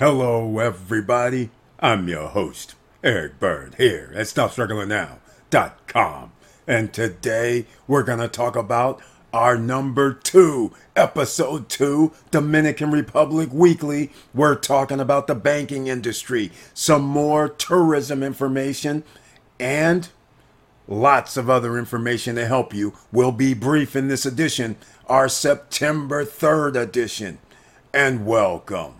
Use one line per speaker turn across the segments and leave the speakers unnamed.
Hello, everybody. I'm your host, Eric Bird, here at StopStrugglingNow.com. And today we're going to talk about our number two, episode two, Dominican Republic Weekly. We're talking about the banking industry, some more tourism information, and lots of other information to help you. We'll be brief in this edition, our September 3rd edition. And welcome.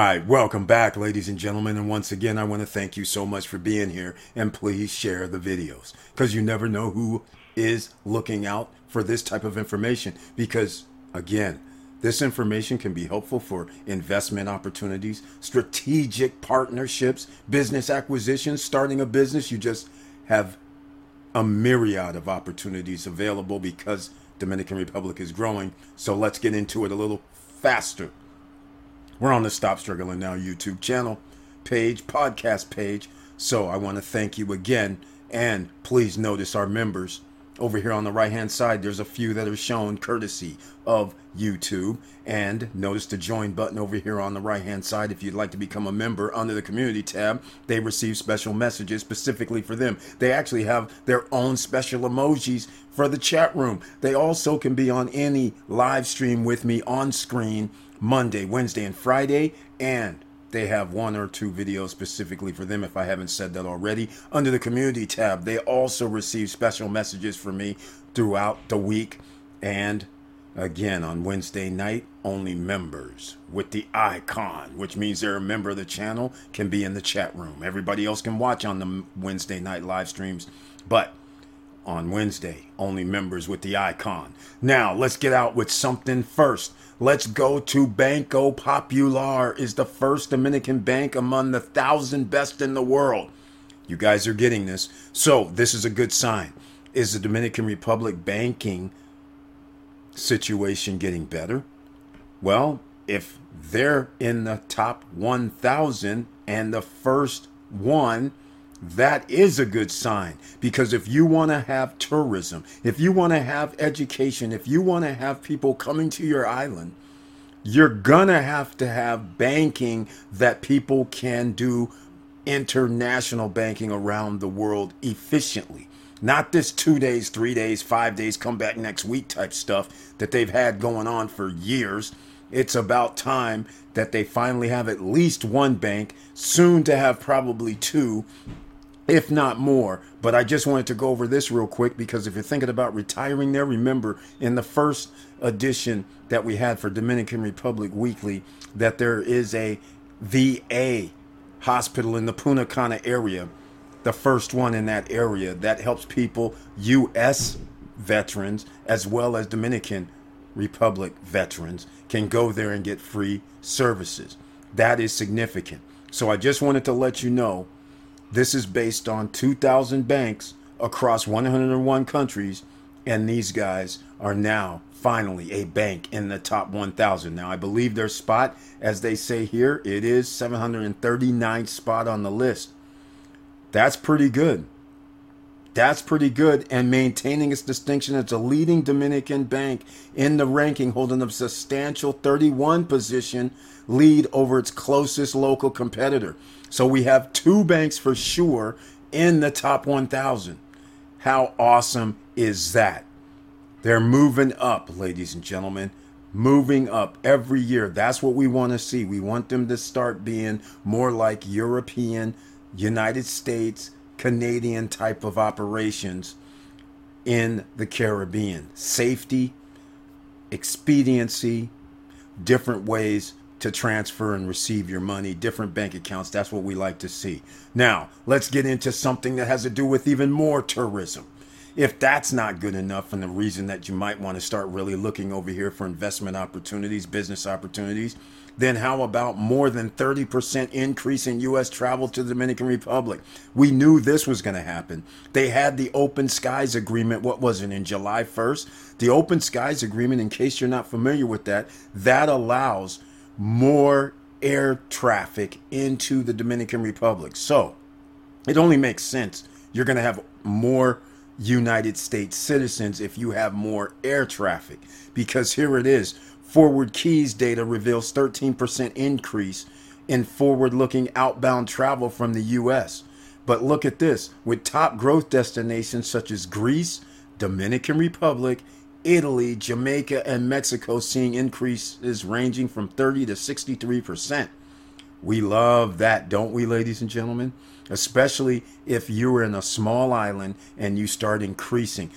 Right, welcome back, ladies and gentlemen. And once again, I want to thank you so much for being here. And please share the videos because you never know who is looking out for this type of information. Because, again, this information can be helpful for investment opportunities, strategic partnerships, business acquisitions, starting a business. You just have a myriad of opportunities available because Dominican Republic is growing. So let's get into it a little faster. We're on the Stop Struggling Now YouTube channel, page, podcast page. So I want to thank you again. And please notice our members over here on the right hand side. There's a few that are shown courtesy of YouTube. And notice the join button over here on the right hand side. If you'd like to become a member under the community tab, they receive special messages specifically for them. They actually have their own special emojis for the chat room. They also can be on any live stream with me on screen Monday, Wednesday, and Friday. And they have one or two videos specifically for them if I haven't said that already. Under the community tab, they also receive special messages from me throughout the week. And again, on Wednesday night, only members with the icon, which means they're a member of the channel, can be in the chat room. Everybody else can watch on the Wednesday night live streams. But on Wednesday, only members with the icon. Now, let's get out with something first. Let's go to Banco Popular is the first Dominican bank among the thousand best in the world. You guys are getting this. So, this is a good sign. Is the Dominican Republic banking situation getting better? Well, if they're in the top 1,000 and the first one, that is a good sign because if you want to have tourism, if you want to have education, if you want to have people coming to your island, you're gonna have to have banking that people can do international banking around the world efficiently. Not this two days, three days, five days, come back next week type stuff that they've had going on for years. It's about time that they finally have at least one bank, soon to have probably two, if not more. But I just wanted to go over this real quick because if you're thinking about retiring there, remember in the first edition that we had for Dominican Republic Weekly that there is a VA hospital in the Punta Cana area, the first one in that area that helps people, U.S. veterans as well as Dominican Republic veterans, can go there and get free services. That is significant. So I just wanted to let you know this is based on 2,000 banks across 101 countries, and these guys are now finally a bank in the top 1,000. Now, I believe their spot, as they say here, it is 739th spot on the list. That's pretty good. That's pretty good. And maintaining its distinction as a leading Dominican bank in the ranking, holding a substantial 31 position lead over its closest local competitor. So we have two banks for sure in the top 1,000. How awesome is that? They're moving up, ladies and gentlemen. Moving up every year. That's what we want to see. We want them to start being more like European, United States, Canadian type of operations in the Caribbean. Safety, expediency, different ways to transfer and receive your money, different bank accounts. That's what we like to see. Now, let's get into something that has to do with even more tourism. If that's not good enough, and the reason that you might want to start really looking over here for investment opportunities, business opportunities, then how about more than 30% increase in U.S. travel to the Dominican Republic? We knew this was going to happen. They had the Open Skies Agreement, what was it, in July 1st? The Open Skies Agreement, in case you're not familiar with that, that allows more air traffic into the Dominican Republic. So it only makes sense. You're going to have more United States citizens if you have more air traffic. Because here it is Forward Keys data reveals 13% increase in forward looking outbound travel from the US. But look at this with top growth destinations such as Greece, Dominican Republic, Italy, Jamaica, and Mexico seeing increases ranging from 30 to 63%. We love that, don't we, ladies and gentlemen? Especially if you're in a small island and you start increasing.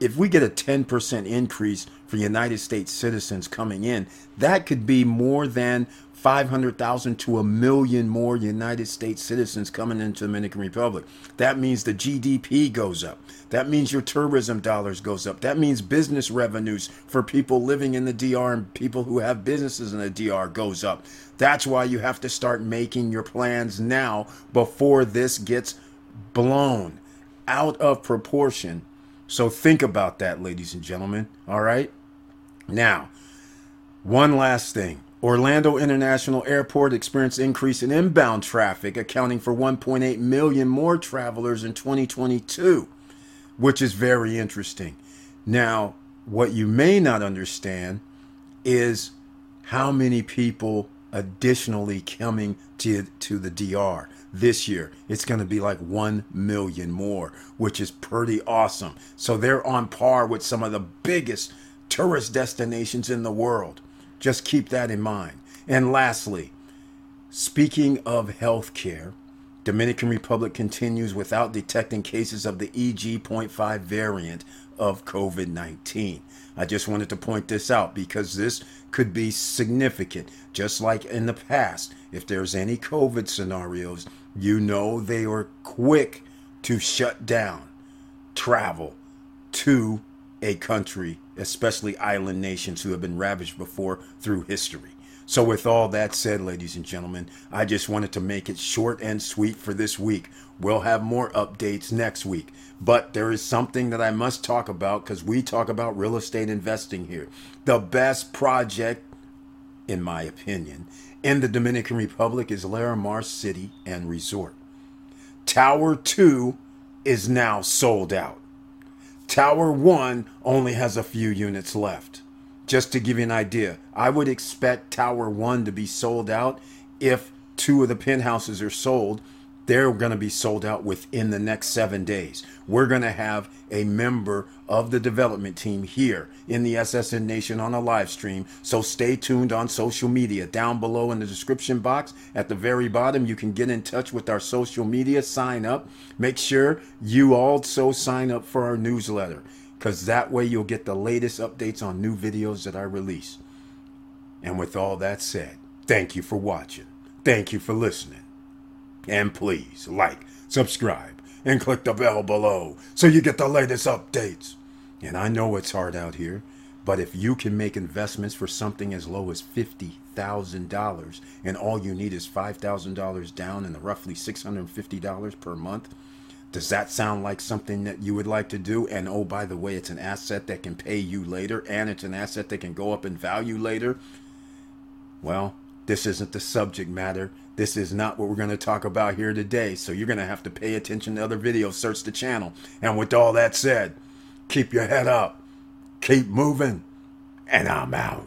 If we get a 10% increase for United States citizens coming in, that could be more than 500,000 to a million more United States citizens coming into the Dominican Republic. That means the GDP goes up. That means your tourism dollars goes up. That means business revenues for people living in the DR and people who have businesses in the DR goes up. That's why you have to start making your plans now before this gets blown out of proportion. So think about that, ladies and gentlemen. All right? Now, one last thing. Orlando International Airport experienced increase in inbound traffic, accounting for 1.8 million more travelers in 2022, which is very interesting. Now, what you may not understand is how many people additionally coming to, to the DR this year. It's going to be like 1 million more, which is pretty awesome. So they're on par with some of the biggest tourist destinations in the world. Just keep that in mind. And lastly, speaking of healthcare, Dominican Republic continues without detecting cases of the EG.5 variant of COVID 19. I just wanted to point this out because this could be significant. Just like in the past, if there's any COVID scenarios, you know they are quick to shut down travel to a country especially island nations who have been ravaged before through history. So, with all that said, ladies and gentlemen, I just wanted to make it short and sweet for this week. We'll have more updates next week. But there is something that I must talk about because we talk about real estate investing here. The best project, in my opinion, in the Dominican Republic is Larimar City and Resort. Tower 2 is now sold out. Tower 1 only has a few units left. Just to give you an idea, I would expect Tower 1 to be sold out if two of the penthouses are sold they're going to be sold out within the next seven days. We're going to have a member of the development team here in the SSN Nation on a live stream. So stay tuned on social media. Down below in the description box at the very bottom, you can get in touch with our social media, sign up. Make sure you also sign up for our newsletter because that way you'll get the latest updates on new videos that I release. And with all that said, thank you for watching. Thank you for listening. And please like, subscribe, and click the bell below so you get the latest updates. And I know it's hard out here, but if you can make investments for something as low as $50,000 and all you need is $5,000 down and roughly $650 per month, does that sound like something that you would like to do? And oh, by the way, it's an asset that can pay you later and it's an asset that can go up in value later. Well, this isn't the subject matter. This is not what we're going to talk about here today. So you're going to have to pay attention to other videos, search the channel. And with all that said, keep your head up, keep moving, and I'm out.